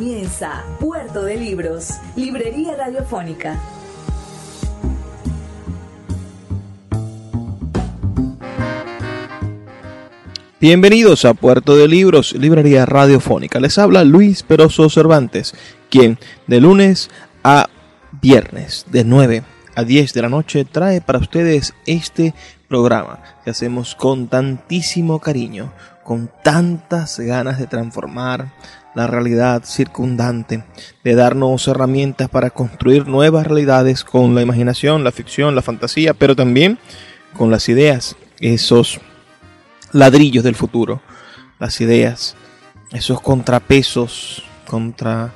Comienza Puerto de Libros, Librería Radiofónica. Bienvenidos a Puerto de Libros, Librería Radiofónica. Les habla Luis Peroso Cervantes, quien de lunes a viernes de 9 a 10 de la noche trae para ustedes este programa que hacemos con tantísimo cariño, con tantas ganas de transformar la realidad circundante, de darnos herramientas para construir nuevas realidades con la imaginación, la ficción, la fantasía, pero también con las ideas, esos ladrillos del futuro, las ideas, esos contrapesos contra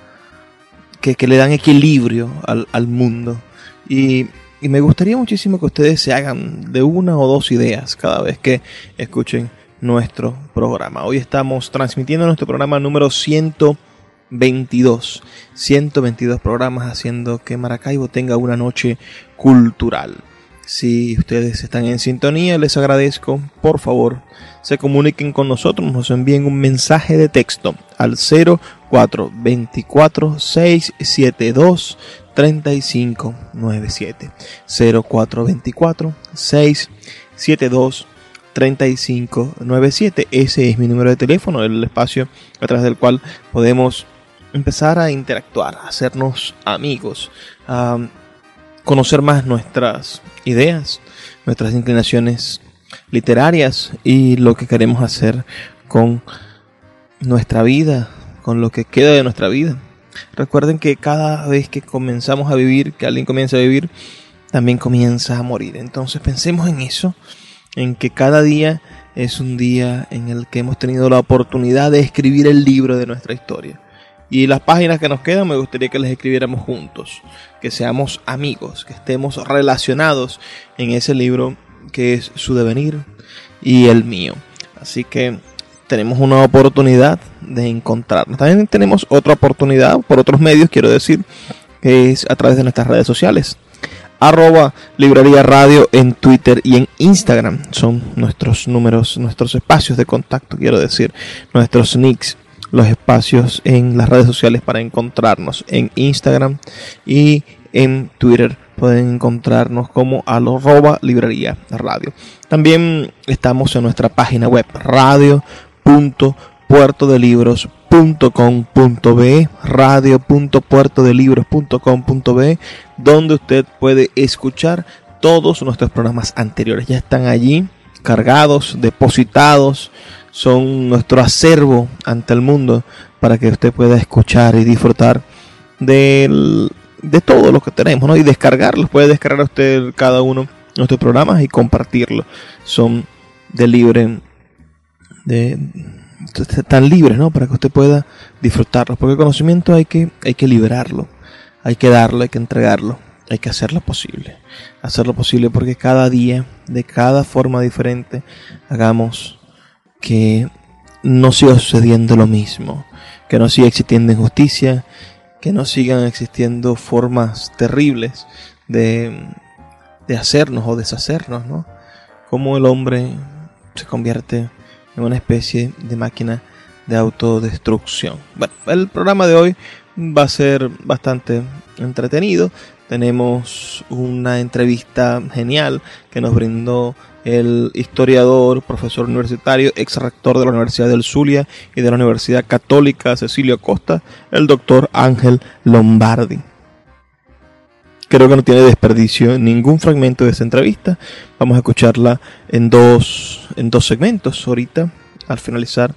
que, le dan equilibrio al, mundo. Y, y me gustaría muchísimo que ustedes se hagan de una o dos ideas cada vez que escuchen nuestro programa. Hoy estamos transmitiendo nuestro programa número 122. 122 programas haciendo que Maracaibo tenga una noche cultural. Si ustedes están en sintonía, les agradezco. Por favor, se comuniquen con nosotros, nos envíen un mensaje de texto al 0424 672 3597 0424 672 3597. Ese es mi número de teléfono, el espacio a través del cual podemos empezar a interactuar, a hacernos amigos, a conocer más nuestras ideas, nuestras inclinaciones literarias y lo que queremos hacer con nuestra vida, con lo que queda de nuestra vida. Recuerden que cada vez que comenzamos a vivir, que alguien comienza a vivir, también comienza a morir. Entonces pensemos en eso en que cada día es un día en el que hemos tenido la oportunidad de escribir el libro de nuestra historia. Y las páginas que nos quedan me gustaría que las escribiéramos juntos, que seamos amigos, que estemos relacionados en ese libro que es su devenir y el mío. Así que tenemos una oportunidad de encontrarnos. También tenemos otra oportunidad por otros medios, quiero decir, que es a través de nuestras redes sociales arroba librería radio en Twitter y en Instagram. Son nuestros números, nuestros espacios de contacto, quiero decir, nuestros nicks, los espacios en las redes sociales para encontrarnos en Instagram y en Twitter. Pueden encontrarnos como arroba librería radio. También estamos en nuestra página web radio.puertodelibros.com radio.com.be, radio.puertodelibros.com.be, donde usted puede escuchar todos nuestros programas anteriores. Ya están allí cargados, depositados, son nuestro acervo ante el mundo para que usted pueda escuchar y disfrutar de todo lo que tenemos, ¿no? Y descargarlos, puede descargar usted cada uno de nuestros programas y compartirlo. Son de libre de tan libres, ¿no? Para que usted pueda disfrutarlo. Porque el conocimiento hay que, hay que liberarlo, hay que darlo, hay que entregarlo, hay que hacerlo posible. Hacerlo posible porque cada día, de cada forma diferente, hagamos que no siga sucediendo lo mismo, que no siga existiendo injusticia, que no sigan existiendo formas terribles de, de hacernos o deshacernos, ¿no? Como el hombre se convierte en una especie de máquina de autodestrucción. Bueno, el programa de hoy va a ser bastante entretenido. Tenemos una entrevista genial que nos brindó el historiador, profesor universitario, ex rector de la Universidad del Zulia y de la Universidad Católica Cecilio Costa, el doctor Ángel Lombardi. Creo que no tiene desperdicio ningún fragmento de esa entrevista. Vamos a escucharla en dos, en dos segmentos ahorita, al finalizar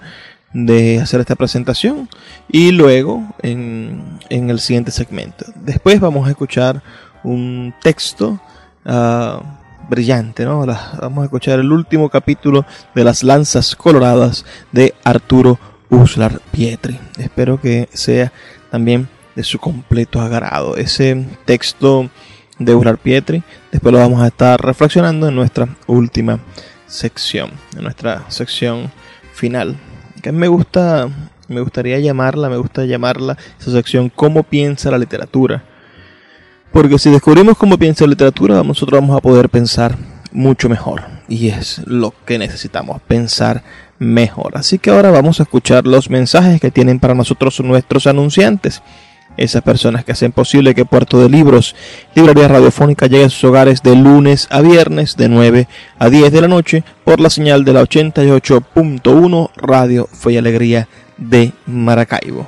de hacer esta presentación y luego en, el siguiente segmento. Después vamos a escuchar un texto ah, brillante, ¿no? vamos a escuchar el último capítulo de Las Lanzas Coloradas de Arturo Uslar Pietri. Espero que sea también de su completo agrado. Ese texto de Urar Pietri, después lo vamos a estar reflexionando en nuestra última sección, en nuestra sección final. Que me gusta, me gustaría llamarla, me gusta llamarla esa sección ¿Cómo piensa la literatura? Porque si descubrimos cómo piensa la literatura, nosotros vamos a poder pensar mucho mejor. Y es lo que necesitamos, pensar mejor. Así que ahora vamos a escuchar los mensajes que tienen para nosotros nuestros anunciantes. Esas personas que hacen posible que Puerto de Libros, Librería Radiofónica, llegue a sus hogares de lunes a viernes de 9 a 10 de la noche por la señal de la 88.1 Radio Fe y Alegría de Maracaibo.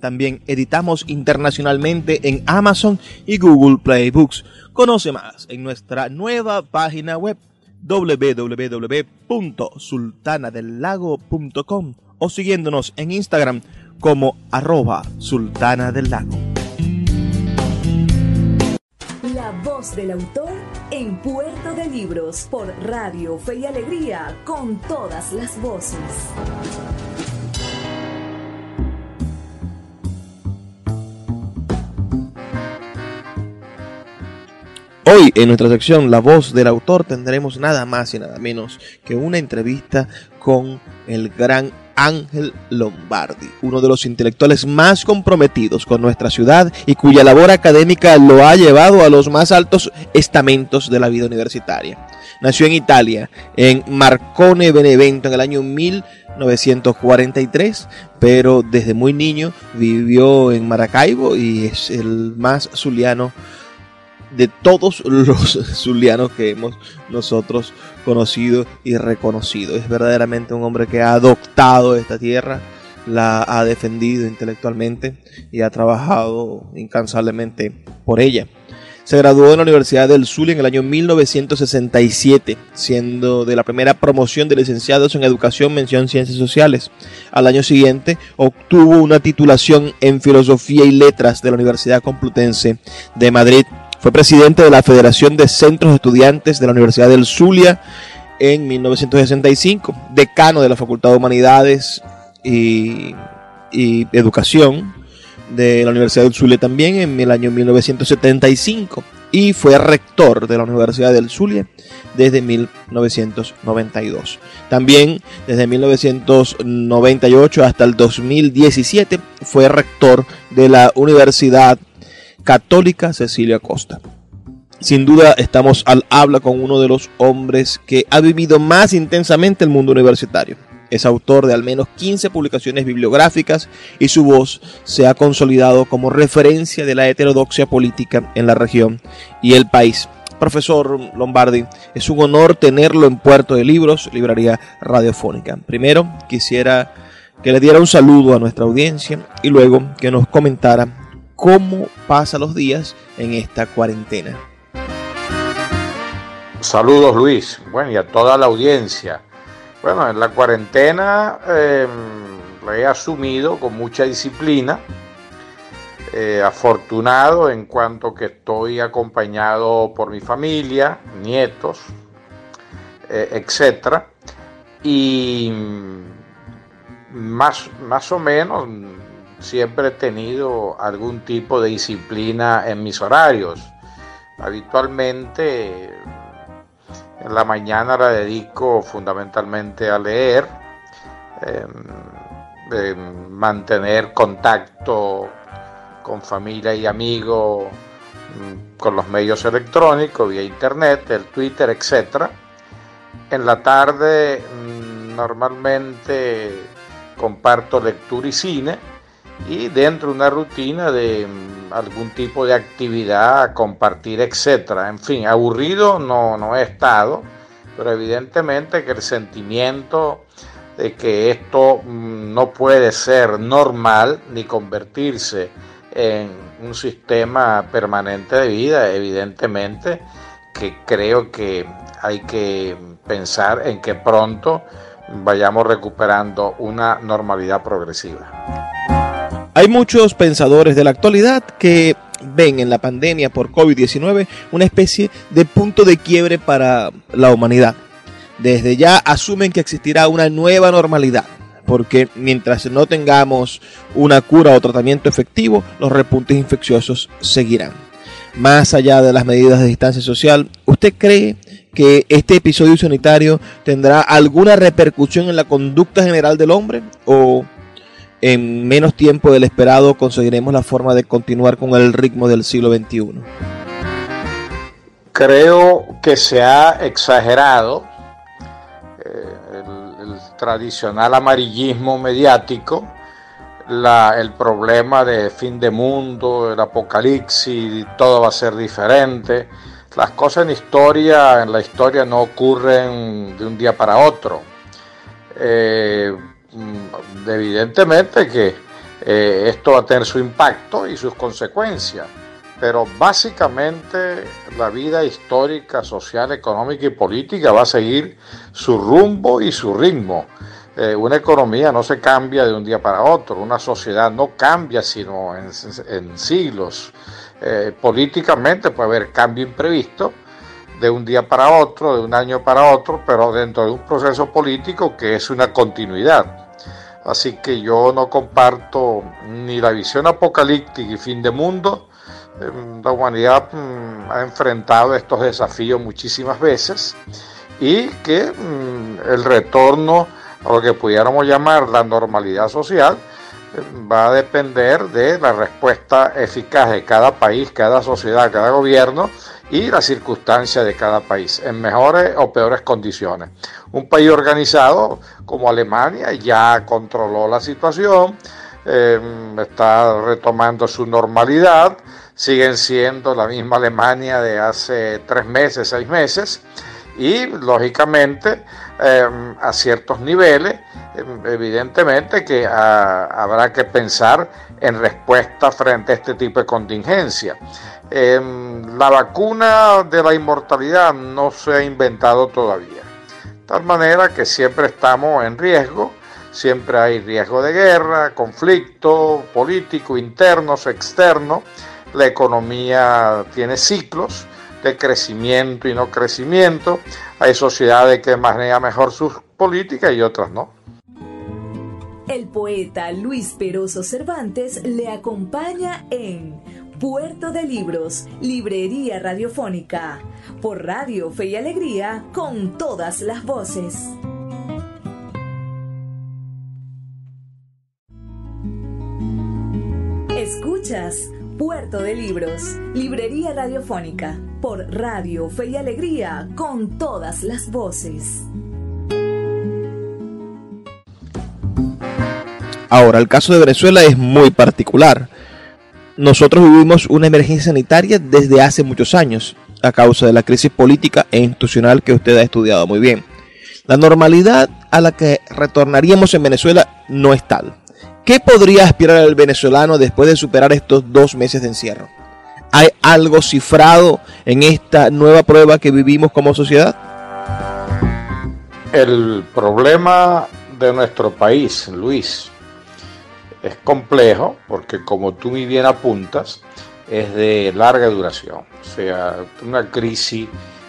también editamos internacionalmente en Amazon y Google Play Books. Conoce más en nuestra nueva página web www.sultanadelago.com o siguiéndonos en Instagram como arroba sultana del lago. La voz del autor en Puerto de Libros por Radio Fe y Alegría con todas las voces. Hoy en nuestra sección La voz del autor tendremos nada más y nada menos que una entrevista con el gran Ángel Lombardi, uno de los intelectuales más comprometidos con nuestra ciudad y cuya labor académica lo ha llevado a los más altos estamentos de la vida universitaria. Nació en Italia, en Marcone Benevento, en el año 1943, pero desde muy niño vivió en Maracaibo y es el más zuliano de todos los zulianos que hemos nosotros conocido y reconocido. Es verdaderamente un hombre que ha adoptado esta tierra, la ha defendido intelectualmente y ha trabajado incansablemente por ella. Se graduó en la Universidad del Zulia en el año 1967, siendo de la primera promoción de licenciados en Educación, Mención Ciencias Sociales. Al año siguiente obtuvo una titulación en Filosofía y Letras de la Universidad Complutense de Madrid fue presidente de la Federación de Centros Estudiantes de la Universidad del Zulia en 1965, decano de la Facultad de Humanidades y, Educación de la Universidad del Zulia también en el año 1975 y fue rector de la Universidad del Zulia desde 1992. También desde 1998 hasta el 2017 fue rector de la Universidad Católica Cecilia Costa. Sin duda estamos al habla con uno de los hombres que ha vivido más intensamente el mundo universitario. Es autor de al menos 15 publicaciones bibliográficas y su voz se ha consolidado como referencia de la heterodoxia política en la región y el país. Profesor Lombardi, es un honor tenerlo en Puerto de Libros, Librería Radiofónica. Primero, quisiera que le diera un saludo a nuestra audiencia y luego que nos comentara cómo pasa los días en esta cuarentena. Saludos Luis, bueno y a toda la audiencia. Bueno, en la cuarentena eh, lo he asumido con mucha disciplina, eh, afortunado en cuanto que estoy acompañado por mi familia, nietos, eh, etc. Y más, más o menos siempre he tenido algún tipo de disciplina en mis horarios. Habitualmente en la mañana la dedico fundamentalmente a leer, em, mantener contacto con familia y amigos mm, con los medios electrónicos, vía internet, el Twitter, etc. En la tarde mm, normalmente comparto lectura y cine y dentro de una rutina de mm, algún tipo de actividad, compartir, etcétera. En fin, aburrido no, no he estado, pero evidentemente que el sentimiento de que esto mm, no puede ser normal ni convertirse en un sistema permanente de vida, evidentemente que creo que hay que pensar en que pronto vayamos recuperando una normalidad progresiva. Hay muchos pensadores de la actualidad que ven en la pandemia por COVID-19 una especie de punto de quiebre para la humanidad. Desde ya asumen que existirá una nueva normalidad, porque mientras no tengamos una cura o tratamiento efectivo, los repuntes infecciosos seguirán. Más allá de las medidas de distancia social, ¿usted cree que este episodio sanitario tendrá alguna repercusión en la conducta general del hombre? ¿O en menos tiempo del esperado conseguiremos la forma de continuar con el ritmo del siglo XXI? Creo que se ha exagerado eh, el, tradicional amarillismo mediático, el problema de fin de mundo, el apocalipsis, todo va a ser diferente. Las cosas en historia, en la historia no ocurren de un día para otro. Eh, evidentemente que eh, esto va a tener su impacto y sus consecuencias, pero básicamente la vida histórica, social, económica y política va a seguir su rumbo y su ritmo. Eh, una economía no se cambia de un día para otro, una sociedad no cambia sino en, siglos. Eh, políticamente puede haber cambio imprevisto de un día para otro, de un año para otro, pero dentro de un proceso político que es una continuidad. Así que yo no comparto ni la visión apocalíptica y fin de mundo. Em, la humanidad mm, ha enfrentado estos desafíos muchísimas veces y que mm, el retorno a lo que pudiéramos llamar la normalidad social va a depender de la respuesta eficaz de cada país, cada sociedad, cada gobierno y las circunstancias de cada país, en mejores o peores condiciones. Un país organizado como Alemania ya controló la situación, em, está retomando su normalidad, siguen siendo la misma Alemania de hace tres meses, seis meses, y lógicamente em, a ciertos niveles, em, evidentemente que ah, habrá que pensar en respuesta frente a este tipo de contingencia. Em, la vacuna de la inmortalidad no se ha inventado todavía. De tal manera que siempre estamos en riesgo, siempre hay riesgo de guerra, conflicto político, internos, externos. La economía tiene ciclos de crecimiento y no crecimiento. Hay sociedades que manejan mejor sus políticas y otras no. El poeta Luis Peroso Cervantes le acompaña en Puerto de Libros, Librería Radiofónica, por Radio Fe y Alegría, con todas las voces. Escuchas Puerto de Libros, Librería Radiofónica, por Radio Fe y Alegría, con todas las voces. Ahora, el caso de Venezuela es muy particular nosotros vivimos una emergencia sanitaria desde hace muchos años a causa de la crisis política e institucional que usted ha estudiado muy bien. La normalidad a la que retornaríamos en Venezuela no es tal. ¿Qué podría aspirar el venezolano después de superar estos dos meses de encierro? ¿Hay algo cifrado en esta nueva prueba que vivimos como sociedad? El problema de nuestro país, Luis, es complejo porque como tú muy bien apuntas, es de larga duración. O sea, una crisis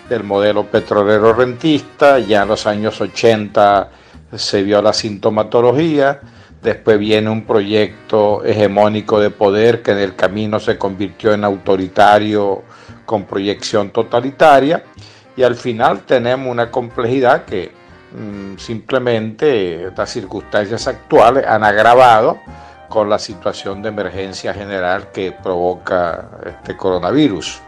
del modelo petrolero rentista, ya en los años 80 se vio la sintomatología, después viene un proyecto hegemónico de poder que en el camino se convirtió en autoritario con proyección totalitaria y al final tenemos una complejidad que mm, simplemente las circunstancias actuales han agravado con la situación de emergencia general que provoca este coronavirus.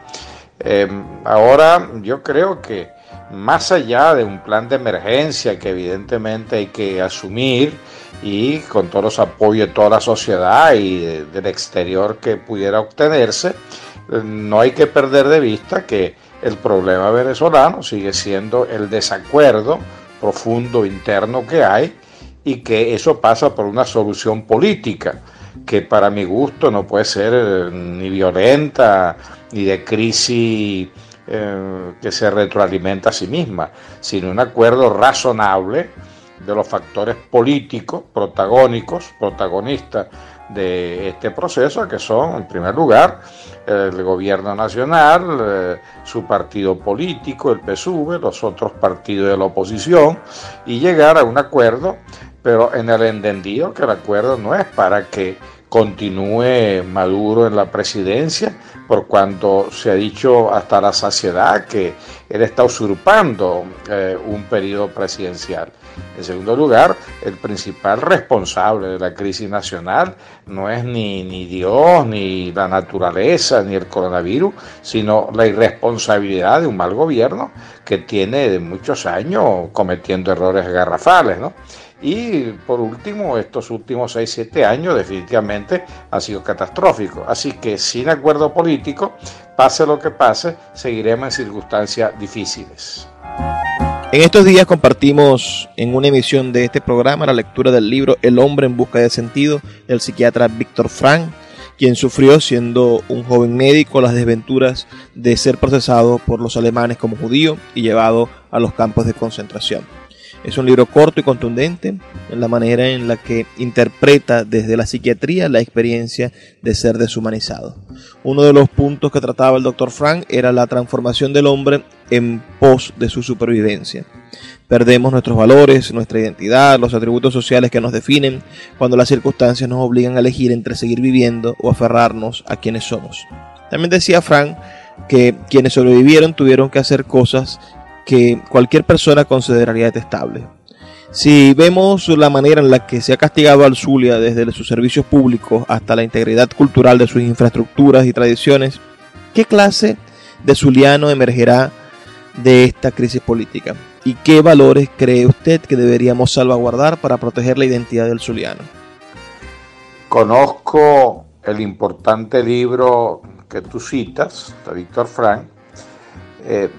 Em, ahora yo creo que más allá de un plan de emergencia que evidentemente hay que asumir y con todos los apoyos de toda la sociedad y del exterior que pudiera obtenerse, no hay que perder de vista que el problema venezolano sigue siendo el desacuerdo profundo interno que hay y que eso pasa por una solución política que para mi gusto no puede ser eh, ni violenta ni de crisis eh, que se retroalimenta a sí misma, sino un acuerdo razonable de los factores políticos, protagónicos, protagonistas de este proceso, que son, en primer lugar, el gobierno nacional, eh, su partido político, el PSUV, los otros partidos de la oposición, y llegar a un acuerdo, pero en el entendido que el acuerdo no es para que continúe Maduro en la presidencia, por cuanto se ha dicho hasta la saciedad que él está usurpando eh, un periodo presidencial. En segundo lugar, el principal responsable de la crisis nacional no es ni, ni Dios, ni la naturaleza, ni el coronavirus, sino la irresponsabilidad de un mal gobierno que tiene de muchos años cometiendo errores garrafales. ¿no? Y por último, estos últimos 6-7 años definitivamente han sido catastróficos. Así que sin acuerdo político, pase lo que pase, seguiremos en circunstancias difíciles. En estos días compartimos en una emisión de este programa la lectura del libro El hombre en busca de sentido del psiquiatra Víctor Frank, quien sufrió siendo un joven médico las desventuras de ser procesado por los alemanes como judío y llevado a los campos de concentración. Es un libro corto y contundente en la manera en la que interpreta desde la psiquiatría la experiencia de ser deshumanizado. Uno de los puntos que trataba el doctor Frank era la transformación del hombre en pos de su supervivencia. Perdemos nuestros valores, nuestra identidad, los atributos sociales que nos definen cuando las circunstancias nos obligan a elegir entre seguir viviendo o aferrarnos a quienes somos. También decía Frank que quienes sobrevivieron tuvieron que hacer cosas que cualquier persona consideraría detestable. Si vemos la manera en la que se ha castigado al Zulia desde sus servicios públicos hasta la integridad cultural de sus infraestructuras y tradiciones, ¿qué clase de zuliano emergerá de esta crisis política? ¿Y qué valores cree usted que deberíamos salvaguardar para proteger la identidad del zuliano? Conozco el importante libro que tú citas, de Víctor Frank, eh,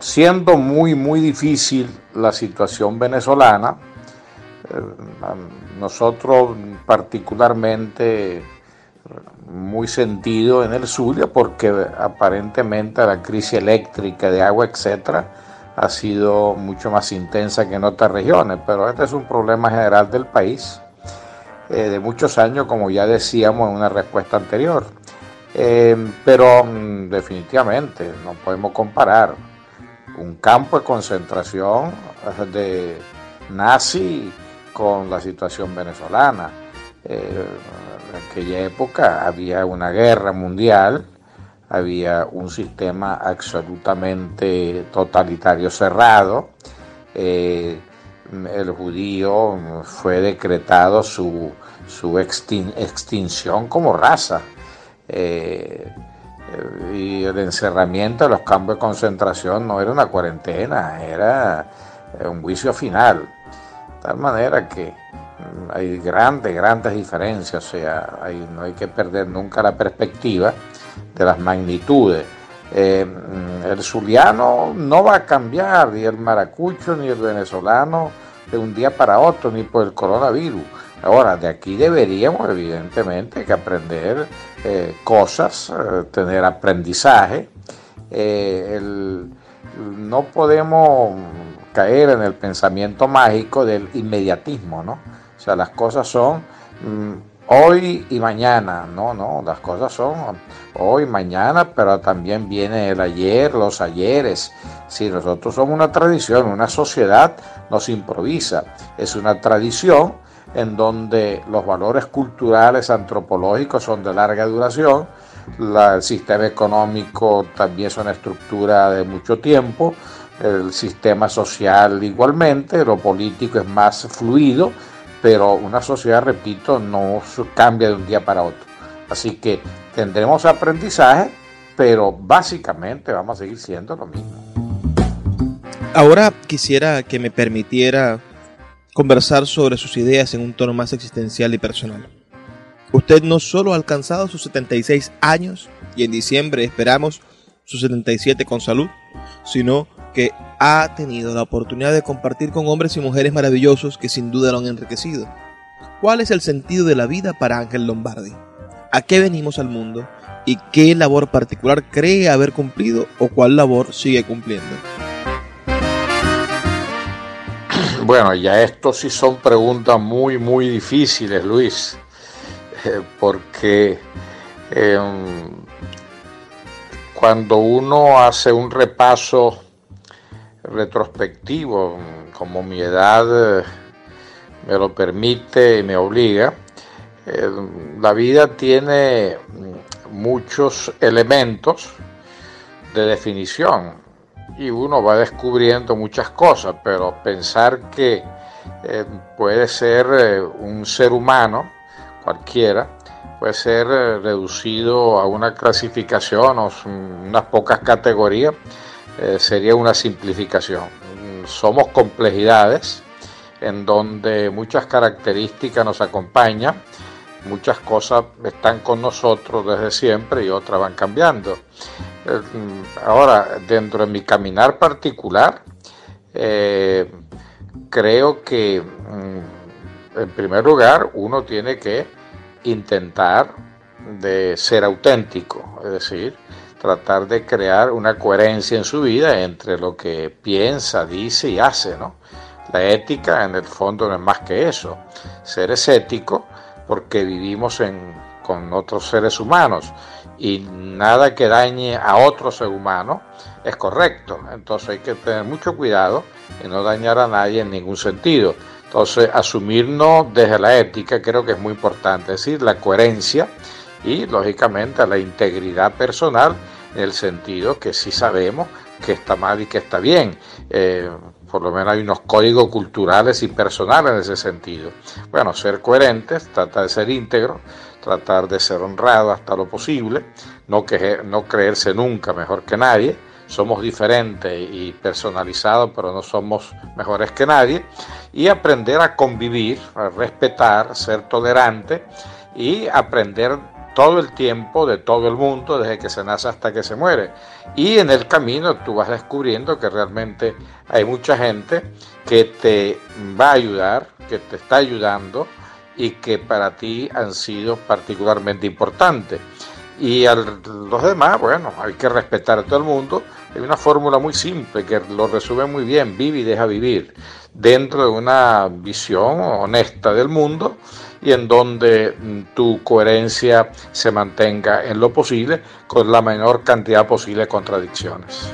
siendo muy, muy difícil la situación venezolana, eh, nosotros particularmente muy sentido en el Zulia porque aparentemente la crisis eléctrica de agua, etcétera, ha sido mucho más intensa que en otras regiones, pero este es un problema general del país eh, de muchos años, como ya decíamos en una respuesta anterior. Eh, pero mm, definitivamente no podemos comparar un campo de concentración de nazi con la situación venezolana. Eh, en aquella época había una guerra mundial, había un sistema absolutamente totalitario cerrado. Eh, el judío fue decretado su, su extinción como raza. Eh, y el encerramiento los campos de concentración no era una cuarentena, era un juicio final. De tal manera que mm, hay grandes, grandes diferencias, o sea, no hay que perder nunca la perspectiva de las magnitudes. Eh, mm, el zuliano no va a cambiar, ni el maracucho, ni el venezolano, de un día para otro, ni por el coronavirus. Ahora, de aquí deberíamos evidentemente que aprender eh, cosas, eh, tener aprendizaje. Eh, no podemos caer en el pensamiento mágico del inmediatismo, ¿no? O sea, las cosas son mm, hoy y mañana, no, no, las cosas son hoy, mañana, pero también viene el ayer, los ayeres. Si nosotros somos una tradición, una sociedad nos improvisa, es una tradición en donde los valores culturales, antropológicos son de larga duración, el sistema económico también es una estructura de mucho tiempo, el sistema social igualmente, lo político es más fluido, pero una sociedad, repito, no cambia de un día para otro. Así que tendremos aprendizaje, pero básicamente vamos a seguir siendo lo mismo. Ahora quisiera que me permitiera conversar sobre sus ideas en un tono más existencial y personal. Usted no solo ha alcanzado sus 76 años y en diciembre esperamos sus 77 con salud, sino que ha tenido la oportunidad de compartir con hombres y mujeres maravillosos que sin duda lo han enriquecido. ¿Cuál es el sentido de la vida para Ángel Lombardi? ¿A qué venimos al mundo? ¿Y qué labor particular cree haber cumplido o cuál labor sigue cumpliendo? Bueno, ya esto sí son preguntas muy, muy difíciles, Luis, eh, porque em, cuando uno hace un repaso retrospectivo, como mi edad eh, me lo permite y me obliga, eh, la vida tiene muchos elementos de definición y uno va descubriendo muchas cosas, pero pensar que eh, puede ser eh, un ser humano, cualquiera, puede ser eh, reducido a una clasificación o unas pocas categorías, sería una simplificación. Somos complejidades en donde muchas características nos acompañan, muchas cosas están con nosotros desde siempre y otras van cambiando. Eh, ahora, dentro de mi caminar particular, eh, creo que mm, en primer lugar uno tiene que intentar de ser auténtico, es decir, tratar de crear una coherencia en su vida entre lo que piensa, dice y hace, ¿no? La ética en el fondo no es más que eso, ser ético porque vivimos con otros seres humanos y nada que dañe a otro ser humano es correcto. Entonces hay que tener mucho cuidado y no dañar a nadie en ningún sentido. Entonces asumirnos desde la ética creo que es muy importante, es decir, la coherencia y lógicamente la integridad personal en el sentido que sí sabemos que está mal y que está bien. Eh, por lo menos hay unos códigos culturales y personales en ese sentido. Bueno, ser coherentes, tratar de ser íntegro, tratar de ser honrado hasta lo posible, no, no creerse nunca mejor que nadie, somos diferentes y personalizados, pero no somos mejores que nadie, y aprender a convivir, a respetar, ser tolerante y aprender todo el tiempo de todo el mundo, desde que se nace hasta que se muere. Y en el camino tú vas descubriendo que realmente hay mucha gente que te va a ayudar, que te está ayudando y que para ti han sido particularmente importantes. Y a los demás, bueno, hay que respetar a todo el mundo. Hay una fórmula muy simple que lo resume muy bien, vive y deja vivir, dentro de una visión honesta del mundo y en donde mm, tu coherencia se mantenga en lo posible con la menor cantidad posible de contradicciones.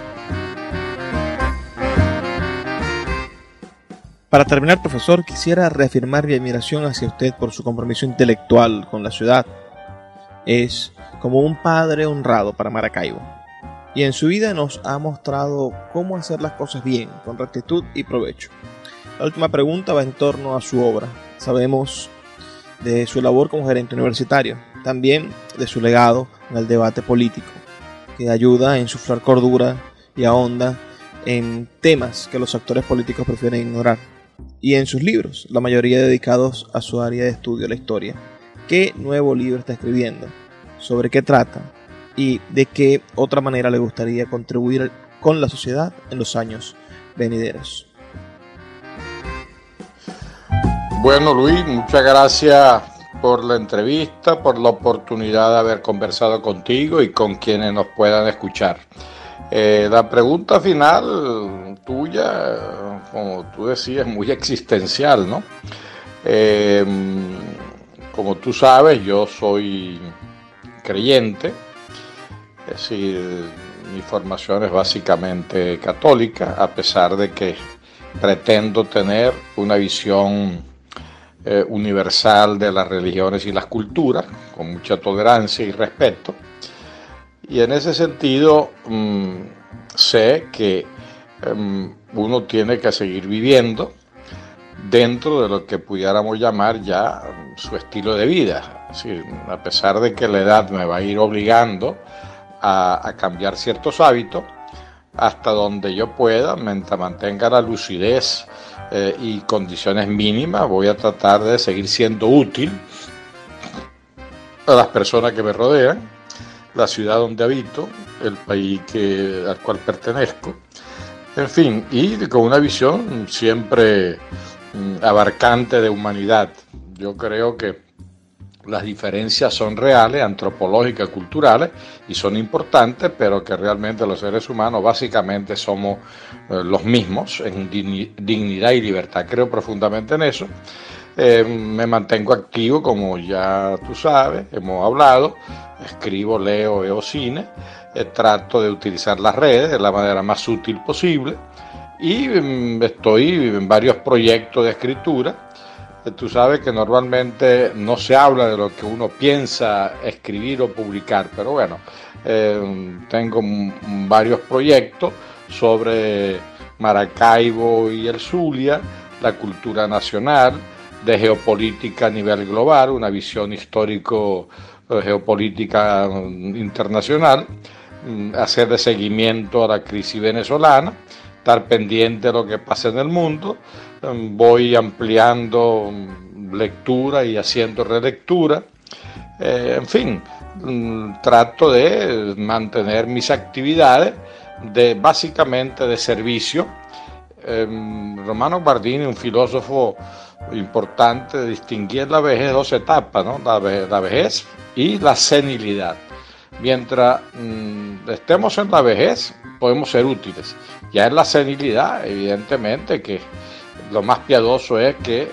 Para terminar, profesor, quisiera reafirmar mi admiración hacia usted por su compromiso intelectual con la ciudad. Es como un padre honrado para Maracaibo. Y en su vida nos ha mostrado cómo hacer las cosas bien, con rectitud y provecho. La última pregunta va en torno a su obra. Sabemos de su labor como gerente universitario, también de su legado en el debate político, que ayuda a insuflar cordura y ahonda en temas que los actores políticos prefieren ignorar, y en sus libros, la mayoría dedicados a su área de estudio, la historia. ¿Qué nuevo libro está escribiendo? ¿Sobre qué trata? ¿Y de qué otra manera le gustaría contribuir con la sociedad en los años venideros? Bueno, Luis, muchas gracias por la entrevista, por la oportunidad de haber conversado contigo y con quienes nos puedan escuchar. Eh, la pregunta final tuya, como tú decías, es muy existencial, ¿no? Eh, como tú sabes, yo soy creyente, es decir, mi formación es básicamente católica, a pesar de que pretendo tener una visión eh, universal de las religiones y las culturas, con mucha tolerancia y respeto. Y en ese sentido mm, sé que em, uno tiene que seguir viviendo dentro de lo que pudiéramos llamar ya su estilo de vida. a pesar de que la edad me va a ir obligando a cambiar ciertos hábitos, hasta donde yo pueda, mientras mantenga la lucidez eh, y condiciones mínimas, voy a tratar de seguir siendo útil a las personas que me rodean, la ciudad donde habito, el país al cual pertenezco, en fin, y con una visión siempre mm, abarcante de humanidad. Yo creo que las diferencias son reales, antropológicas, culturales y son importantes, pero que realmente los seres humanos básicamente somos eh, los mismos en dignidad y libertad. Creo profundamente en eso. Eh, me mantengo activo, como ya tú sabes, hemos hablado, escribo, leo, veo cine, eh, trato de utilizar las redes de la manera más útil posible y mm, estoy en varios proyectos de escritura tú sabes que normalmente no se habla de lo que uno piensa escribir o publicar, pero bueno, eh, tengo varios proyectos sobre Maracaibo y el Zulia, la cultura nacional, de geopolítica a nivel global, una visión histórico eh, geopolítica mm, internacional, mm, hacer de seguimiento a la crisis venezolana, estar pendiente de lo que pasa en el mundo, voy ampliando lectura y haciendo relectura. Eh, en fin, mm, trato de mantener mis actividades de básicamente de servicio. Em, Romano Bardini, un filósofo importante, distinguía en la vejez dos etapas, ¿no? la, vejez y la senilidad. Mientras mm, estemos en la vejez, podemos ser útiles. Ya en la senilidad, evidentemente que lo más piadoso es que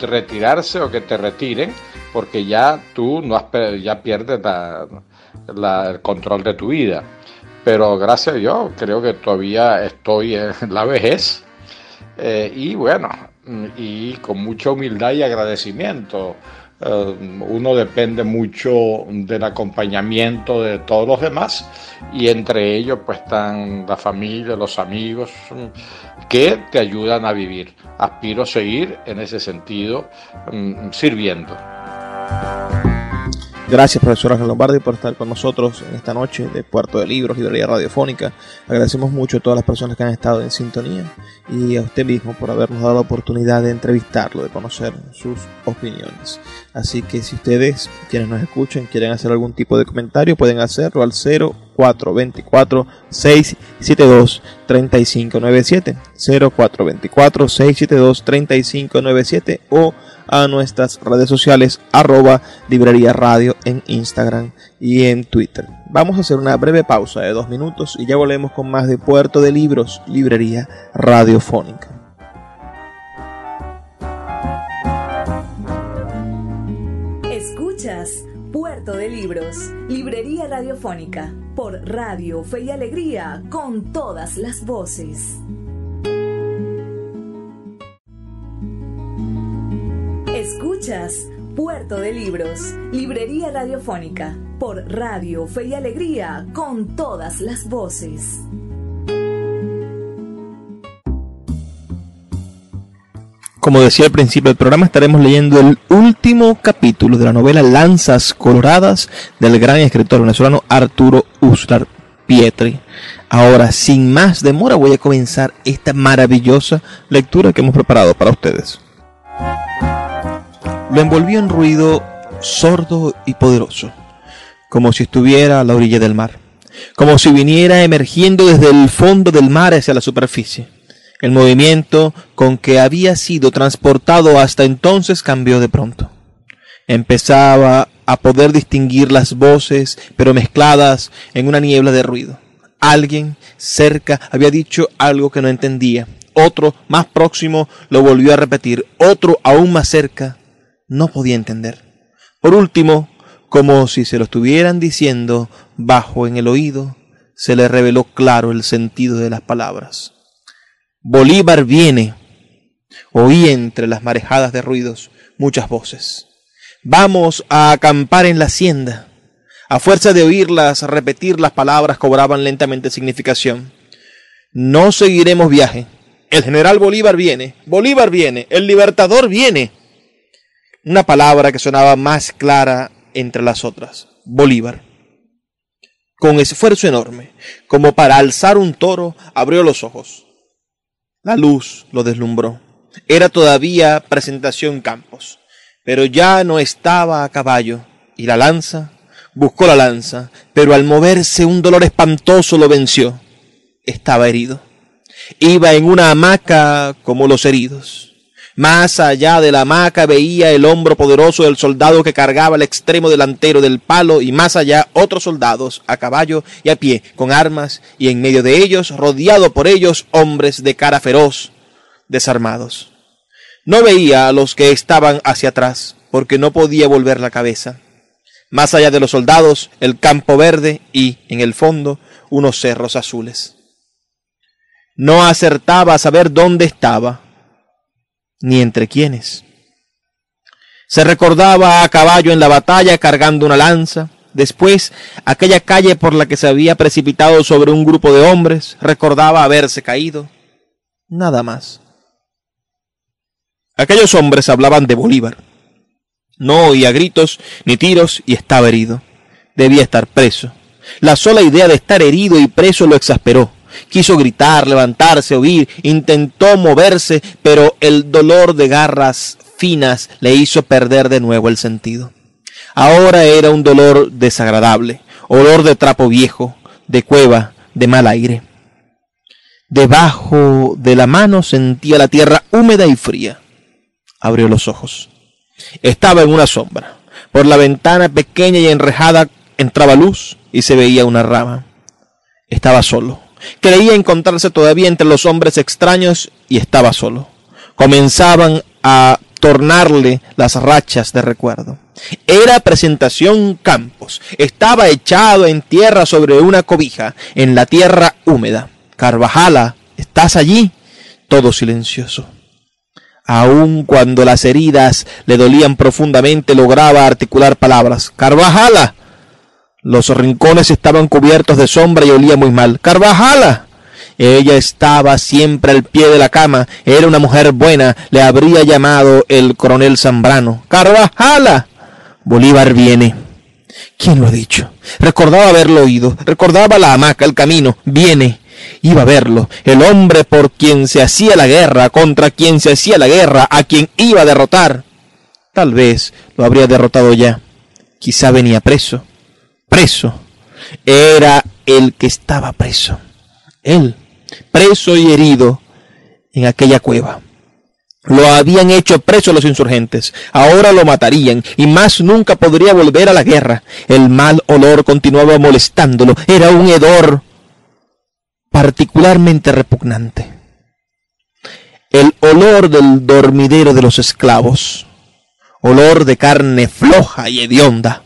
retirarse o que te retiren, porque ya tú no has, ya pierdes el control de tu vida. Pero gracias a Dios, creo que todavía estoy en la vejez. Eh, y bueno, y con mucha humildad y agradecimiento eh, uno depende mucho del acompañamiento de todos los demás y entre ellos pues están la familia, los amigos que te ayudan a vivir. Aspiro a seguir en ese sentido mm, sirviendo. Gracias, profesor Ángel Lombardi, por estar con nosotros en esta noche de Puerto de Libros, Librería Radiofónica. Agradecemos mucho a todas las personas que han estado en sintonía y a usted mismo por habernos dado la oportunidad de entrevistarlo, de conocer sus opiniones. Así que si ustedes, quienes nos escuchen, quieren hacer algún tipo de comentario, pueden hacerlo al 0424 672 3597 0424 672 3597 o a nuestras redes sociales arroba librería radio en Instagram y en Twitter. Vamos a hacer una breve pausa de dos minutos y ya volvemos con más de Puerto de Libros, librería radiofónica. De Libros, librería radiofónica, por Radio Fe y Alegría, con todas las voces. Escuchas Puerto de Libros, Librería Radiofónica, por Radio Fe y Alegría, con todas las voces. Como decía al principio del programa, estaremos leyendo el último capítulo de la novela Lanzas Coloradas del gran escritor venezolano Arturo Uslar Pietri. Ahora, sin más demora, voy a comenzar esta maravillosa lectura que hemos preparado para ustedes lo envolvió en ruido sordo y poderoso, como si estuviera a la orilla del mar, como si viniera emergiendo desde el fondo del mar hacia la superficie. El movimiento con que había sido transportado hasta entonces cambió de pronto. Empezaba a poder distinguir las voces, pero mezcladas en una niebla de ruido. Alguien cerca había dicho algo que no entendía. Otro, más próximo, lo volvió a repetir. Otro, aún más cerca, no podía entender. Por último, como si se lo estuvieran diciendo bajo en el oído, se le reveló claro el sentido de las palabras. Bolívar viene. Oí entre las marejadas de ruidos muchas voces. Vamos a acampar en la hacienda. A fuerza de oírlas repetir las palabras cobraban lentamente significación. No seguiremos viaje. El general Bolívar viene. Bolívar viene. El libertador viene una palabra que sonaba más clara entre las otras, Bolívar. Con esfuerzo enorme, como para alzar un toro, abrió los ojos. La luz lo deslumbró. Era todavía presentación Campos, pero ya no estaba a caballo, y la lanza, buscó la lanza, pero al moverse un dolor espantoso lo venció. Estaba herido. Iba en una hamaca como los heridos Más allá de la hamaca veía el hombro poderoso del soldado que cargaba el extremo delantero del palo y más allá otros soldados a caballo y a pie con armas y en medio de ellos, rodeado por ellos, hombres de cara feroz, desarmados. No veía a los que estaban hacia atrás porque no podía volver la cabeza. Más allá de los soldados, el campo verde y, en el fondo, unos cerros azules. No acertaba a saber dónde estaba ni entre quiénes. Se recordaba a caballo en la batalla cargando una lanza, después aquella calle por la que se había precipitado sobre un grupo de hombres, recordaba haberse caído, nada más. Aquellos hombres hablaban de Bolívar. No oía gritos ni tiros y estaba herido. Debía estar preso. La sola idea de estar herido y preso lo exasperó. Quiso gritar, levantarse, huir, intentó moverse, pero el dolor de garras finas le hizo perder de nuevo el sentido. Ahora era un dolor desagradable, olor de trapo viejo, de cueva, de mal aire. Debajo de la mano sentía la tierra húmeda y fría. Abrió los ojos. Estaba en una sombra. Por la ventana pequeña y enrejada entraba luz y se veía una rama. Estaba solo. Creía encontrarse todavía entre los hombres extraños y estaba solo. Comenzaban a tornarle las rachas de recuerdo. Era presentación Campos. Estaba echado en tierra sobre una cobija, en la tierra húmeda. Carvajala, ¿estás allí? Todo silencioso. Aun cuando las heridas le dolían profundamente, lograba articular palabras. Carvajala, los rincones estaban cubiertos de sombra y olía muy mal. Carvajala. Ella estaba siempre al pie de la cama. Era una mujer buena. Le habría llamado el coronel Zambrano. Carvajala. Bolívar viene. ¿Quién lo ha dicho? Recordaba haberlo oído. Recordaba la hamaca, el camino. Viene. Iba a verlo. El hombre por quien se hacía la guerra, contra quien se hacía la guerra, a quien iba a derrotar. Tal vez lo habría derrotado ya. Quizá venía preso preso. Era el que estaba preso. Él, preso y herido en aquella cueva. Lo habían hecho preso los insurgentes. Ahora lo matarían y más nunca podría volver a la guerra. El mal olor continuaba molestándolo. Era un hedor particularmente repugnante. El olor del dormidero de los esclavos. Olor de carne floja y hedionda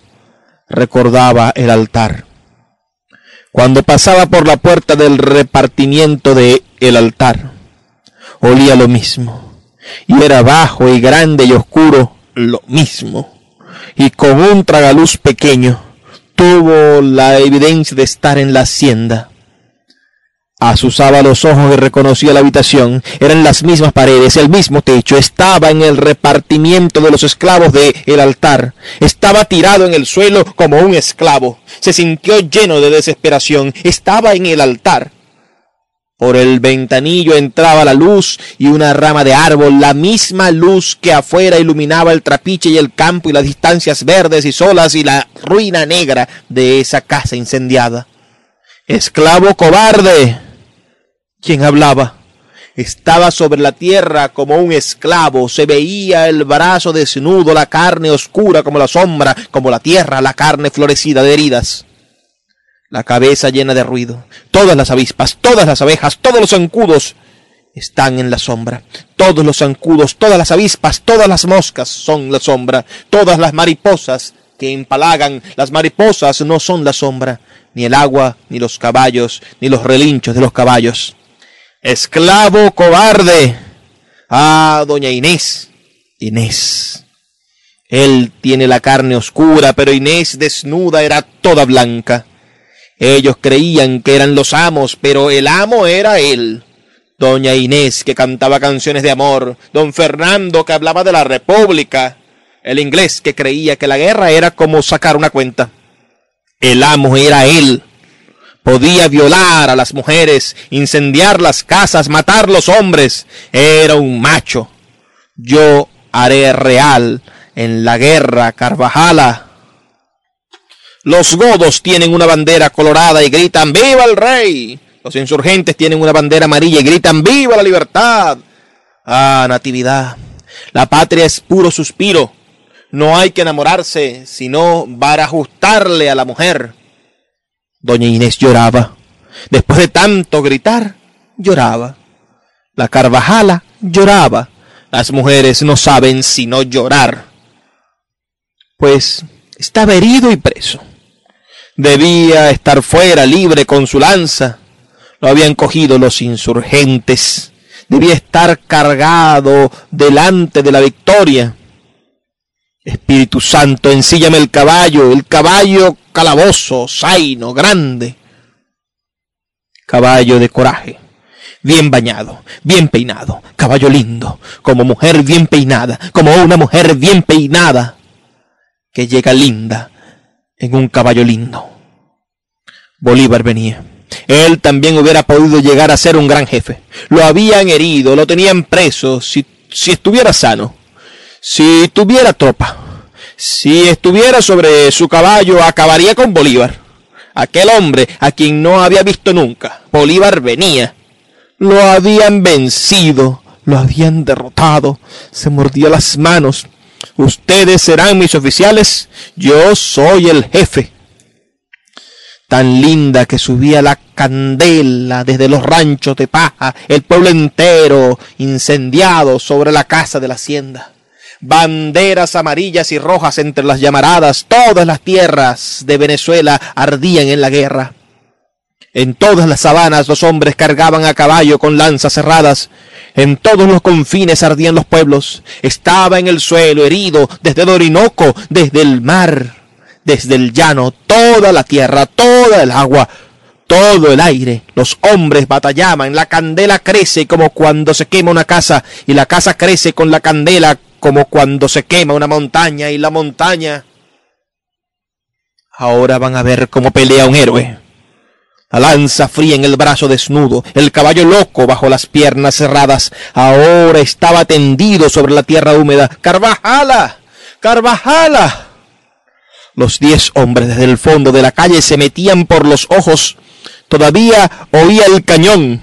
recordaba el altar. Cuando pasaba por la puerta del repartimiento de el altar, olía lo mismo, y era bajo y grande y oscuro lo mismo, y con un tragaluz pequeño tuvo la evidencia de estar en la hacienda, Asusaba los ojos y reconocía la habitación. Eran las mismas paredes, el mismo techo. Estaba en el repartimiento de los esclavos de el altar. Estaba tirado en el suelo como un esclavo. Se sintió lleno de desesperación. Estaba en el altar. Por el ventanillo entraba la luz y una rama de árbol, la misma luz que afuera iluminaba el trapiche y el campo y las distancias verdes y solas y la ruina negra de esa casa incendiada. Esclavo cobarde, quien hablaba. Estaba sobre la tierra como un esclavo, se veía el brazo desnudo, la carne oscura como la sombra, como la tierra, la carne florecida de heridas, la cabeza llena de ruido. Todas las avispas, todas las abejas, todos los zancudos están en la sombra. Todos los zancudos, todas las avispas, todas las moscas son la sombra. Todas las mariposas que empalagan, las mariposas no son la sombra, ni el agua, ni los caballos, ni los relinchos de los caballos Esclavo cobarde. Ah, doña Inés. Inés. Él tiene la carne oscura, pero Inés desnuda era toda blanca. Ellos creían que eran los amos, pero el amo era él. Doña Inés, que cantaba canciones de amor, don Fernando, que hablaba de la República, el inglés, que creía que la guerra era como sacar una cuenta. El amo era él podía violar a las mujeres, incendiar las casas, matar los hombres. Era un macho. Yo haré real en la guerra, Carvajala. Los godos tienen una bandera colorada y gritan ¡Viva el rey! Los insurgentes tienen una bandera amarilla y gritan ¡Viva la libertad! Ah, Natividad, La patria es puro suspiro. No hay que enamorarse, sino para ajustarle a la mujer. Doña Inés lloraba. Después de tanto gritar, lloraba. La Carvajala lloraba. Las mujeres no saben sino llorar. Pues estaba herido y preso. Debía estar fuera, libre, con su lanza. Lo habían cogido los insurgentes. Debía estar cargado delante de la victoria. Espíritu Santo, ensíllame el caballo, el caballo calabozo, zaino, grande. Caballo de coraje, bien bañado, bien peinado, caballo lindo, como mujer bien peinada, como una mujer bien peinada, que llega linda en un caballo lindo. Bolívar venía. Él también hubiera podido llegar a ser un gran jefe. Lo habían herido, lo tenían preso, si, si estuviera sano, si tuviera tropa, si estuviera sobre su caballo, acabaría con Bolívar. Aquel hombre a quien no había visto nunca. Bolívar venía. Lo habían vencido, lo habían derrotado, se mordía las manos. Ustedes serán mis oficiales, yo soy el jefe tan linda que subía la candela desde los ranchos de paja, el pueblo entero incendiado sobre la casa de la hacienda. Banderas amarillas y rojas entre las llamaradas, todas las tierras de Venezuela ardían en la guerra. En todas las sabanas los hombres cargaban a caballo con lanzas cerradas. En todos los confines ardían los pueblos. Estaba en el suelo herido desde el Orinoco, desde el mar desde el llano, toda la tierra, toda el agua, todo el aire. Los hombres batallaban, la candela crece como cuando se quema una casa, y la casa crece con la candela como cuando se quema una montaña, y la montaña... Ahora van a ver cómo pelea un héroe. La lanza fría en el brazo desnudo, el caballo loco bajo las piernas cerradas. Ahora estaba tendido sobre la tierra húmeda. Carvajala, Carvajala. Los diez hombres desde el fondo de la calle se metían por los ojos. Todavía oía el cañón.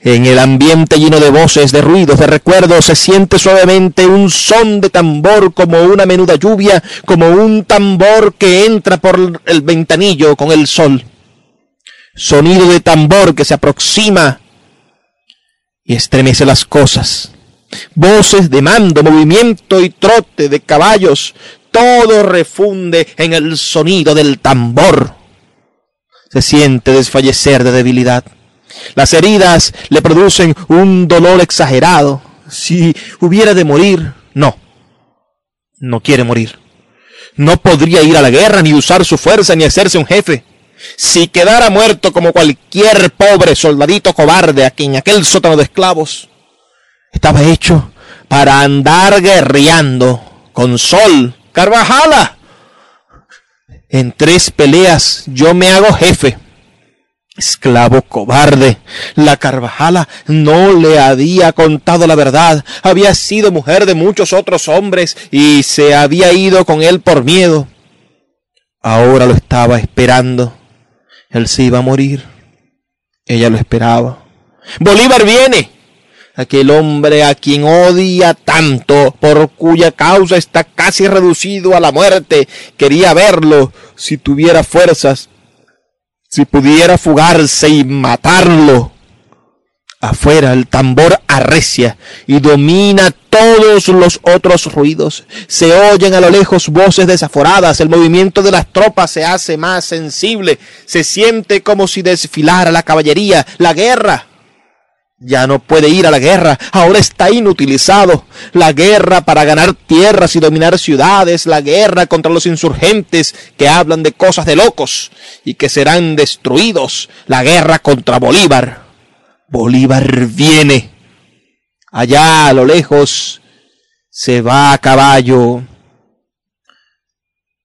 En el ambiente lleno de voces, de ruidos, de recuerdos, se siente suavemente un son de tambor como una menuda lluvia, como un tambor que entra por el ventanillo con el sol. Sonido de tambor que se aproxima y estremece las cosas. Voces de mando, movimiento y trote de caballos, todo refunde en el sonido del tambor. Se siente desfallecer de debilidad. Las heridas le producen un dolor exagerado. Si hubiera de morir, no. No quiere morir. No podría ir a la guerra, ni usar su fuerza, ni hacerse un jefe. Si quedara muerto como cualquier pobre soldadito cobarde aquí en aquel sótano de esclavos, estaba hecho para andar guerreando con sol Carvajala. En tres peleas yo me hago jefe. Esclavo cobarde. La Carvajala no le había contado la verdad. Había sido mujer de muchos otros hombres y se había ido con él por miedo. Ahora lo estaba esperando. Él se iba a morir. Ella lo esperaba. Bolívar viene aquel hombre a quien odia tanto, por cuya causa está casi reducido a la muerte, quería verlo si tuviera fuerzas, si pudiera fugarse y matarlo. Afuera el tambor arrecia y domina todos los otros ruidos. Se oyen a lo lejos voces desaforadas, el movimiento de las tropas se hace más sensible, se siente como si desfilara la caballería, la guerra ya no puede ir a la guerra, ahora está inutilizado. La guerra para ganar tierras y dominar ciudades, la guerra contra los insurgentes que hablan de cosas de locos y que serán destruidos, la guerra contra Bolívar. Bolívar viene. Allá a lo lejos se va a caballo.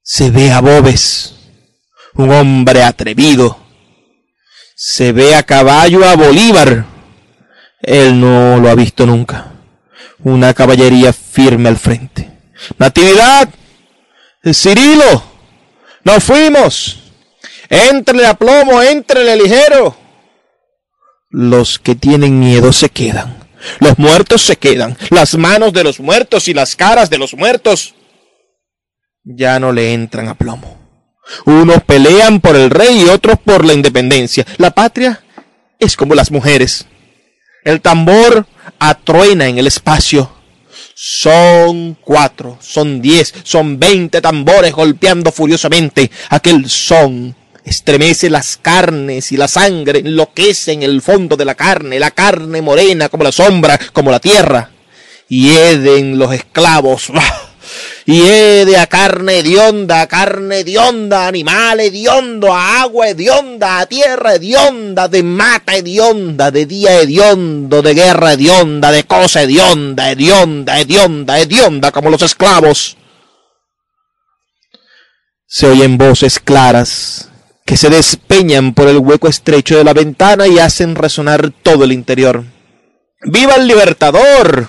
Se ve a Bobes, un hombre atrevido. Se ve a caballo a Bolívar él no lo ha visto nunca. Una caballería firme al frente. Natividad, Cirilo, nos fuimos. Entrele a plomo, entrele ligero. Los que tienen miedo se quedan. Los muertos se quedan, las manos de los muertos y las caras de los muertos ya no le entran a plomo. Unos pelean por el rey y otros por la independencia. La patria es como las mujeres. El tambor atruena en el espacio. Son cuatro, son diez, son veinte tambores golpeando furiosamente. Aquel son estremece las carnes y la sangre enloquece en el fondo de la carne, la carne morena como la sombra, como la tierra. Y heden los esclavos y de a carne hedionda, a carne hedionda, animal hediondo, a agua hedionda, a tierra hedionda, de mata hedionda, de día hediondo, de guerra hedionda, de cosa hedionda, hedionda, hedionda, hedionda, como los esclavos. Se oyen voces claras que se despeñan por el hueco estrecho de la ventana y hacen resonar todo el interior. ¡Viva el libertador!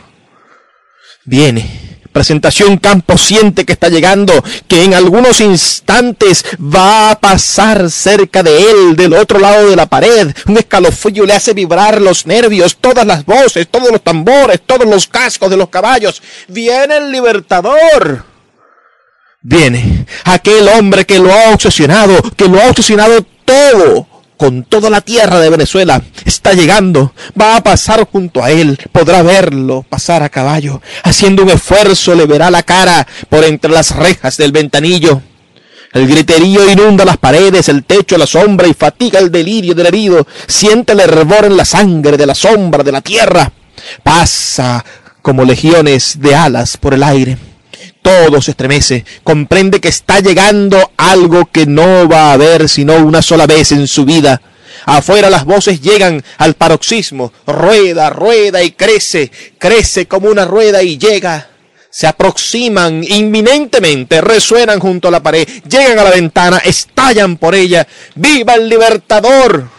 Viene presentación Campo siente que está llegando, que en algunos instantes va a pasar cerca de él, del otro lado de la pared. Un escalofrío le hace vibrar los nervios, todas las voces, todos los tambores, todos los cascos de los caballos. Viene el libertador. Viene aquel hombre que lo ha obsesionado, que lo ha obsesionado todo con toda la tierra de Venezuela. Está llegando, va a pasar junto a él, podrá verlo pasar a caballo. Haciendo un esfuerzo le verá la cara por entre las rejas del ventanillo. El griterío inunda las paredes, el techo, la sombra y fatiga el delirio del herido. Siente el hervor en la sangre de la sombra de la tierra. Pasa como legiones de alas por el aire todo se estremece, comprende que está llegando algo que no va a ver sino una sola vez en su vida. Afuera las voces llegan al paroxismo, rueda, rueda y crece, crece como una rueda y llega. Se aproximan inminentemente, resuenan junto a la pared, llegan a la ventana, estallan por ella. ¡Viva el libertador!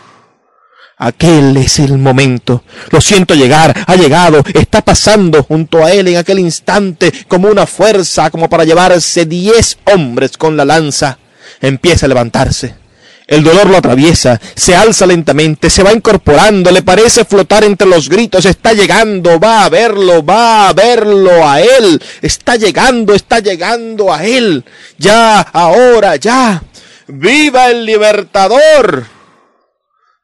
Aquel es el momento. Lo siento llegar, ha llegado, está pasando junto a él en aquel instante como una fuerza, como para llevarse diez hombres con la lanza. Empieza a levantarse. El dolor lo atraviesa, se alza lentamente, se va incorporando, le parece flotar entre los gritos, está llegando, va a verlo, va a verlo a él, está llegando, está llegando a él, ya, ahora, ya. ¡Viva el libertador!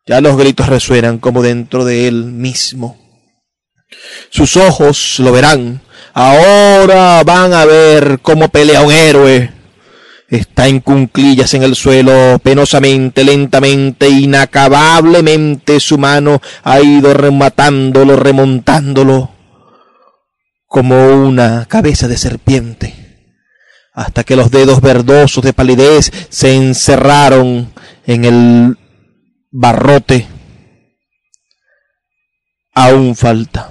Ya los gritos resuenan como dentro de él mismo. Sus ojos lo verán. Ahora van a ver cómo pelea un héroe. Está en cunclillas en el suelo, penosamente, lentamente, inacabablemente su mano ha ido rematándolo, remontándolo, como una cabeza de serpiente, hasta que los dedos verdosos de palidez se encerraron en el barrote, aún falta.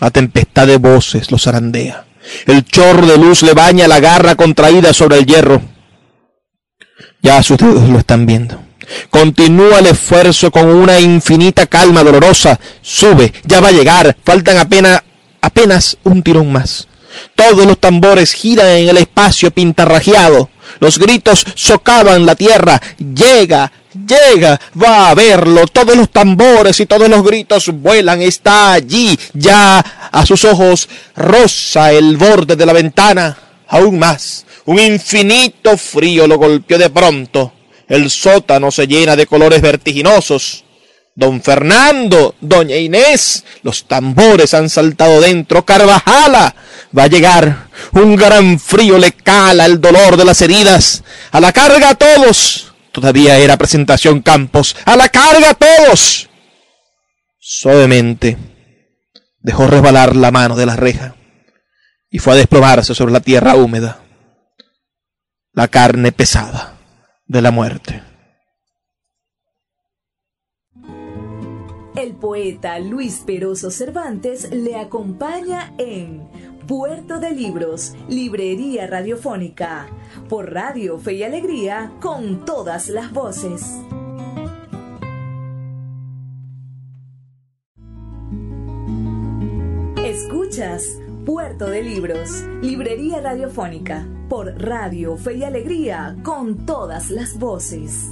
La tempestad de voces lo zarandea. El chorro de luz le baña la garra contraída sobre el hierro. Ya sus dedos lo están viendo. Continúa el esfuerzo con una infinita calma dolorosa. Sube, ya va a llegar. Faltan apenas, apenas un tirón más. Todos los tambores giran en el espacio pintarrajeado. Los gritos socavan la tierra. Llega, llega, va a verlo, todos los tambores y todos los gritos vuelan, está allí, ya a sus ojos rosa el borde de la ventana, aún más, un infinito frío lo golpeó de pronto, el sótano se llena de colores vertiginosos, Don Fernando, Doña Inés, los tambores han saltado dentro, Carvajala va a llegar, un gran frío le cala el dolor de las heridas, a la carga a todos, Todavía era presentación Campos. ¡A la carga todos! Suavemente dejó resbalar la mano de la reja y fue a desplomarse sobre la tierra húmeda. La carne pesada de la muerte. El poeta Luis Peroso Cervantes le acompaña en Puerto de Libros, Librería Radiofónica, por Radio Fe y Alegría, con todas las voces. Escuchas Puerto de Libros, Librería Radiofónica, por Radio Fe y Alegría, con todas las voces.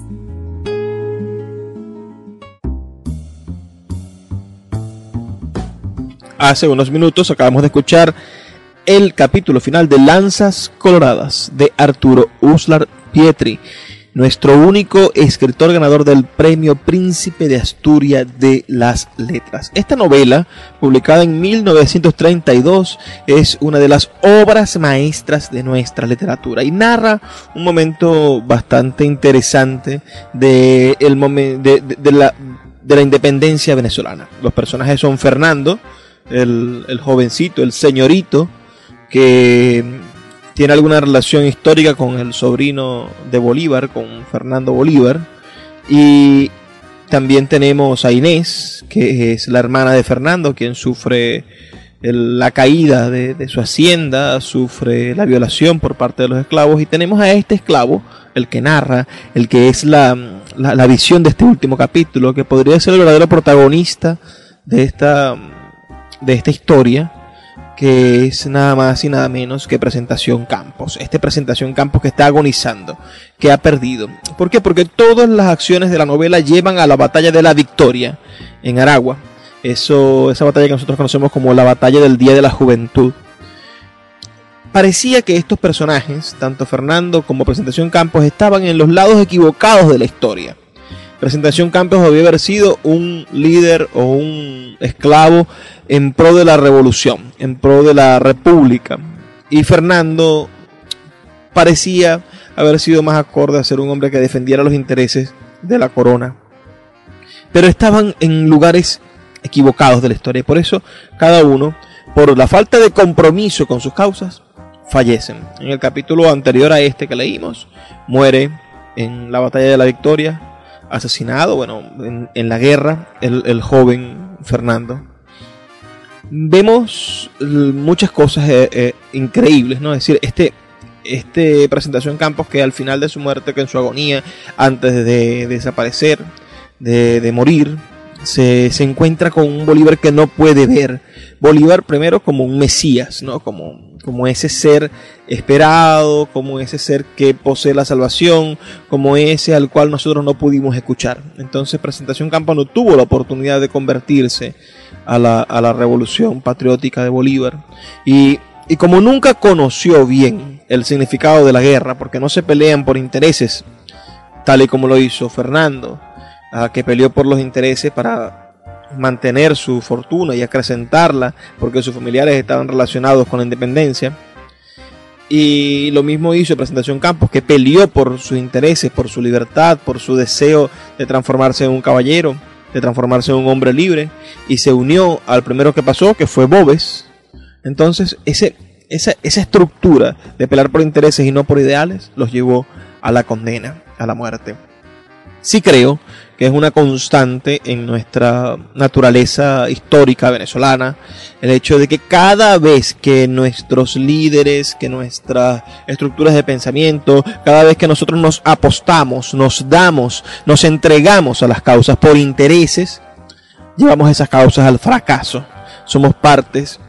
hace unos minutos acabamos de escuchar el capítulo final de Lanzas Coloradas de Arturo Uslar Pietri, nuestro único escritor ganador del premio Príncipe de Asturias de las Letras. Esta novela, publicada en 1932, es una de las obras maestras de nuestra literatura y narra un momento bastante interesante de, el de, la, de la independencia venezolana. Los personajes son Fernando, el, el jovencito, el señorito, que tiene alguna relación histórica con el sobrino de Bolívar, con Fernando Bolívar. Y también tenemos a Inés, que es la hermana de Fernando, quien sufre la caída de, su hacienda, sufre la violación por parte de los esclavos. Y tenemos a este esclavo, el que narra, el que es la, la visión de este último capítulo, que podría ser el verdadero protagonista de esta, de esta historia que es nada más y nada menos que Presentación Campos. Este Presentación Campos que está agonizando, que ha perdido. ¿Por qué? Porque todas las acciones de la novela llevan a la batalla de la victoria en Aragua. Eso, esa batalla que nosotros conocemos como la batalla del Día de la Juventud. Parecía que estos personajes, tanto Fernando como Presentación Campos, estaban en los lados equivocados de la historia. Presentación Campos haber sido un líder o un esclavo en pro de la revolución, en pro de la república. Y Fernando parecía haber sido más acorde a ser un hombre que defendiera los intereses de la corona. Pero estaban en lugares equivocados de la historia. Y por eso cada uno, por la falta de compromiso con sus causas, fallecen. En el capítulo anterior a este que leímos, muere en la batalla de la victoria asesinado, bueno, en, la guerra, el, joven Fernando. Vemos muchas cosas eh, eh, increíbles, ¿no? Es decir, este, este presentación Campos que al final de su muerte, que en su agonía, antes de, desaparecer, de, morir, se, se, encuentra con un Bolívar que no puede ver. Bolívar primero como un Mesías, ¿no? Como como ese ser esperado, como ese ser que posee la salvación, como ese al cual nosotros no pudimos escuchar. Entonces Presentación Campo no tuvo la oportunidad de convertirse a la, revolución patriótica de Bolívar. Y, y como nunca conoció bien el significado de la guerra, porque no se pelean por intereses, tal y como lo hizo Fernando, que peleó por los intereses para mantener su fortuna y acrecentarla porque sus familiares estaban relacionados con la independencia. Y lo mismo hizo Presentación Campos, que peleó por sus intereses, por su libertad, por su deseo de transformarse en un caballero, de transformarse en un hombre libre, y se unió al primero que pasó, que fue Bobes. Entonces, ese, esa, esa estructura de pelear por intereses y no por ideales los llevó a la condena, a la muerte. Sí creo que es una constante en nuestra naturaleza histórica venezolana, el hecho de que cada vez que nuestros líderes, que nuestras estructuras de pensamiento, cada vez que nosotros nos apostamos, nos damos, nos entregamos a las causas por intereses, llevamos esas causas al fracaso. Somos partes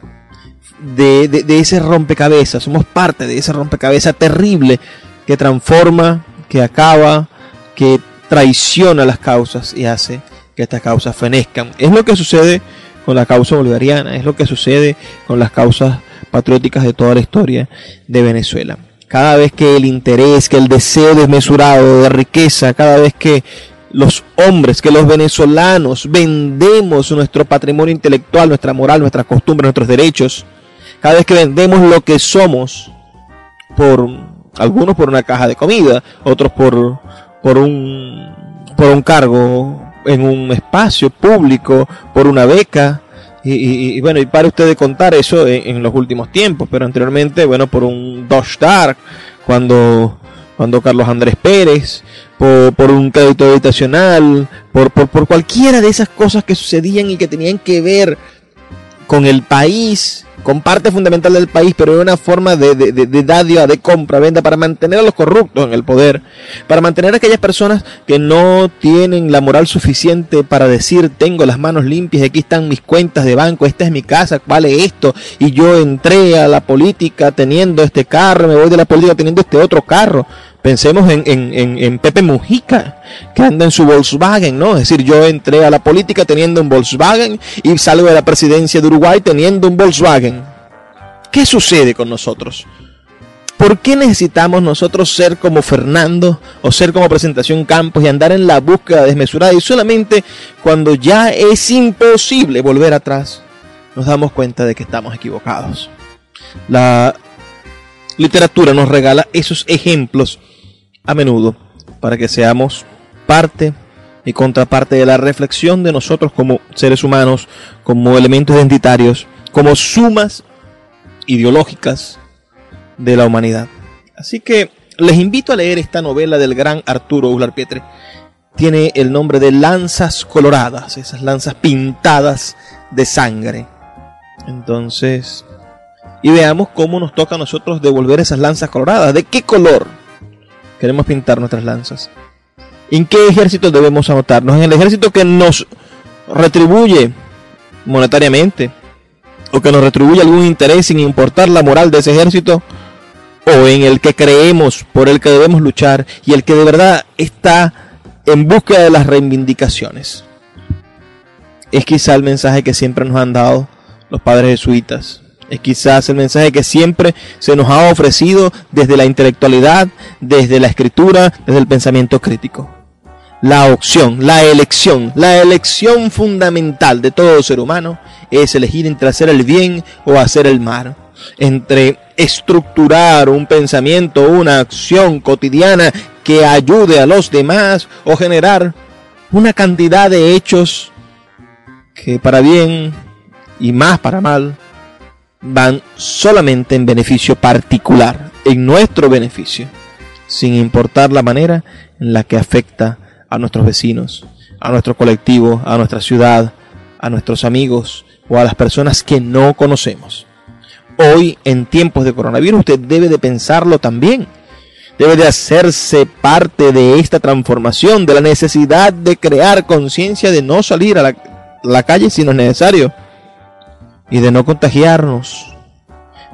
de, de ese rompecabezas, somos parte de ese rompecabezas terrible que transforma, que acaba, que traiciona las causas y hace que estas causas fenezcan. Es lo que sucede con la causa bolivariana, es lo que sucede con las causas patrióticas de toda la historia de Venezuela. Cada vez que el interés, que el deseo desmesurado de riqueza, cada vez que los hombres, que los venezolanos vendemos nuestro patrimonio intelectual, nuestra moral, nuestras costumbres, nuestros derechos, cada vez que vendemos lo que somos por algunos por una caja de comida, otros por por un, por un cargo en un espacio público, por una beca. Y, bueno, y para usted de contar eso en, los últimos tiempos, pero anteriormente, bueno, por un Dodge Dark, cuando, cuando Carlos Andrés Pérez, por, por un crédito habitacional, por, por, por cualquiera de esas cosas que sucedían y que tenían que ver con el país, con parte fundamental del país, pero de una forma de, de, de, de de compra, venta, para mantener a los corruptos en el poder, para mantener a aquellas personas que no tienen la moral suficiente para decir, tengo las manos limpias, aquí están mis cuentas de banco, esta es mi casa, vale esto, y yo entré a la política teniendo este carro, me voy de la política teniendo este otro carro. Pensemos en, en, Pepe Mujica, que anda en su Volkswagen, ¿no? Es decir, yo entré a la política teniendo un Volkswagen y salgo de la presidencia de Uruguay teniendo un Volkswagen. ¿Qué sucede con nosotros? ¿Por qué necesitamos nosotros ser como Fernando o ser como Presentación Campos y andar en la búsqueda desmesurada y solamente cuando ya es imposible volver atrás nos damos cuenta de que estamos equivocados? La literatura nos regala esos ejemplos a menudo para que seamos parte y contraparte de la reflexión de nosotros como seres humanos, como elementos identitarios, como sumas ideológicas de la humanidad. Así que les invito a leer esta novela del gran Arturo Uslar Pietre. Tiene el nombre de Lanzas Coloradas, esas lanzas pintadas de sangre. Entonces, y veamos cómo nos toca a nosotros devolver esas lanzas coloradas. ¿De qué color? Queremos pintar nuestras lanzas. ¿En qué ejército debemos anotarnos? ¿En el ejército que nos retribuye monetariamente? ¿O que nos retribuye algún interés sin importar la moral de ese ejército? ¿O en el que creemos, por el que debemos luchar y el que de verdad está en búsqueda de las reivindicaciones? Es quizá el mensaje que siempre nos han dado los padres jesuitas es quizás el mensaje que siempre se nos ha ofrecido desde la intelectualidad, desde la escritura, desde el pensamiento crítico. La opción, la elección, la elección fundamental de todo ser humano es elegir entre hacer el bien o hacer el mal, entre estructurar un pensamiento, una acción cotidiana que ayude a los demás o generar una cantidad de hechos que para bien y más para mal van solamente en beneficio particular, en nuestro beneficio, sin importar la manera en la que afecta a nuestros vecinos, a nuestro colectivo, a nuestra ciudad, a nuestros amigos o a las personas que no conocemos. Hoy, en tiempos de coronavirus, usted debe de pensarlo también. Debe de hacerse parte de esta transformación, de la necesidad de crear conciencia de no salir a la, la calle si no es necesario y de no contagiarnos,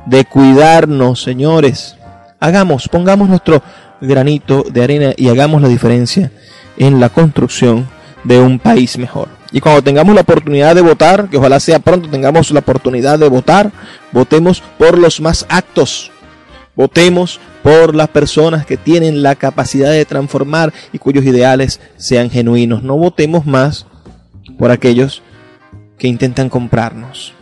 de cuidarnos, señores. Hagamos, pongamos nuestro granito de arena y hagamos la diferencia en la construcción de un país mejor. Y cuando tengamos la oportunidad de votar, que ojalá sea pronto tengamos la oportunidad de votar, votemos por los más actos. Votemos por las personas que tienen la capacidad de transformar y cuyos ideales sean genuinos. No votemos más por aquellos que intentan comprarnos.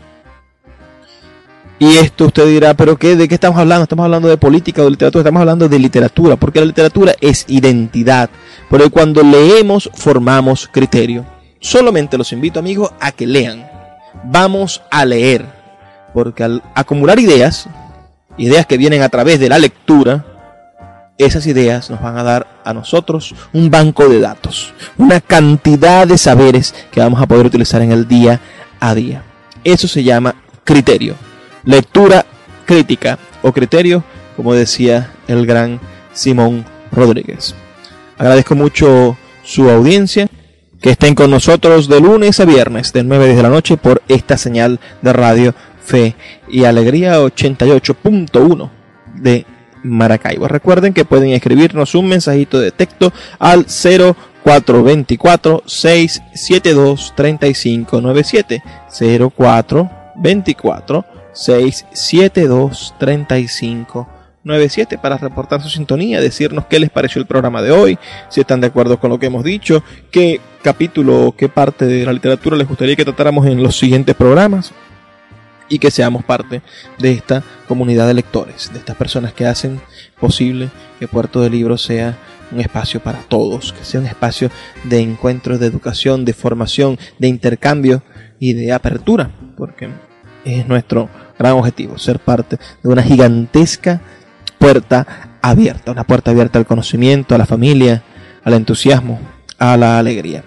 Y esto usted dirá, pero qué, ¿de qué estamos hablando? Estamos hablando de política o de literatura, estamos hablando de literatura, porque la literatura es identidad. Pero cuando leemos, formamos criterio. Solamente los invito, amigos, a que lean. Vamos a leer, porque al acumular ideas, ideas que vienen a través de la lectura, esas ideas nos van a dar a nosotros un banco de datos, una cantidad de saberes que vamos a poder utilizar en el día a día. Eso se llama criterio lectura crítica o criterio, como decía el gran Simón Rodríguez. Agradezco mucho su audiencia, que estén con nosotros de lunes a viernes, de 9 de la noche, por esta señal de radio Fe y Alegría 88.1 de Maracaibo. Recuerden que pueden escribirnos un mensajito de texto al 0424 672 3597 0424 672 3597 para reportar su sintonía, decirnos qué les pareció el programa de hoy, si están de acuerdo con lo que hemos dicho, qué capítulo o qué parte de la literatura les gustaría que tratáramos en los siguientes programas y que seamos parte de esta comunidad de lectores, de estas personas que hacen posible que Puerto de Libros sea un espacio para todos, que sea un espacio de encuentro, de educación, de formación, de intercambio y de apertura, porque es nuestro gran objetivo, ser parte de una gigantesca puerta abierta, una puerta abierta al conocimiento, a la familia, al entusiasmo, a la alegría.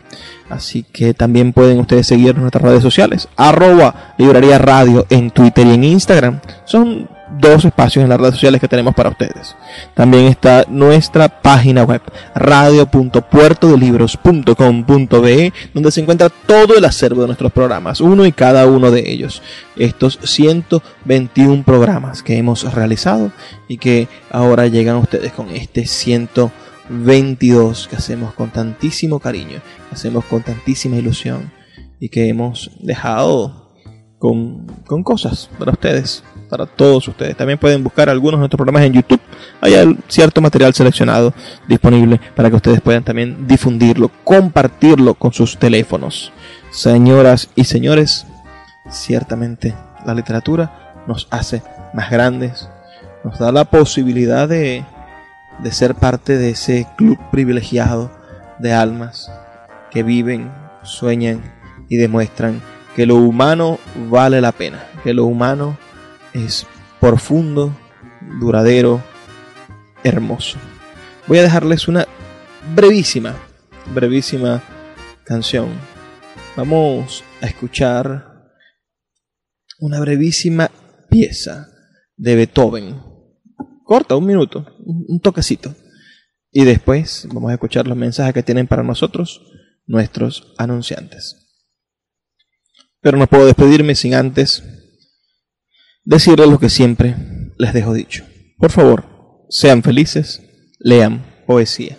Así que también pueden ustedes seguir en nuestras redes sociales, arroba librería radio en Twitter y en Instagram. Son dos espacios en las redes sociales que tenemos para ustedes. También está nuestra página web, radio.puertodelibros.com.be, donde se encuentra todo el acervo de nuestros programas, uno y cada uno de ellos. Estos 121 programas que hemos realizado y que ahora llegan a ustedes con este 122 que hacemos con tantísimo cariño, hacemos con tantísima ilusión y que hemos dejado con, con cosas para ustedes para todos ustedes. También pueden buscar algunos de nuestros programas en YouTube. Hay cierto material seleccionado disponible para que ustedes puedan también difundirlo, compartirlo con sus teléfonos. Señoras y señores, ciertamente la literatura nos hace más grandes, nos da la posibilidad de, de ser parte de ese club privilegiado de almas que viven, sueñan y demuestran que lo humano vale la pena, que lo humano es profundo, duradero, hermoso. Voy a dejarles una brevísima, brevísima canción. Vamos a escuchar una brevísima pieza de Beethoven. Corta, un minuto, un toquecito. Y después vamos a escuchar los mensajes que tienen para nosotros nuestros anunciantes. Pero no puedo despedirme sin antes decirles lo que siempre les dejo dicho. Por favor, sean felices, lean poesía.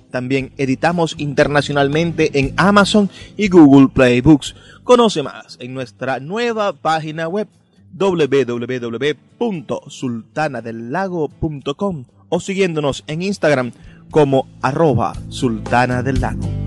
también editamos internacionalmente en Amazon y Google Play Books. Conoce más en nuestra nueva página web www.sultanadelago.com o siguiéndonos en Instagram como arroba sultana del lago.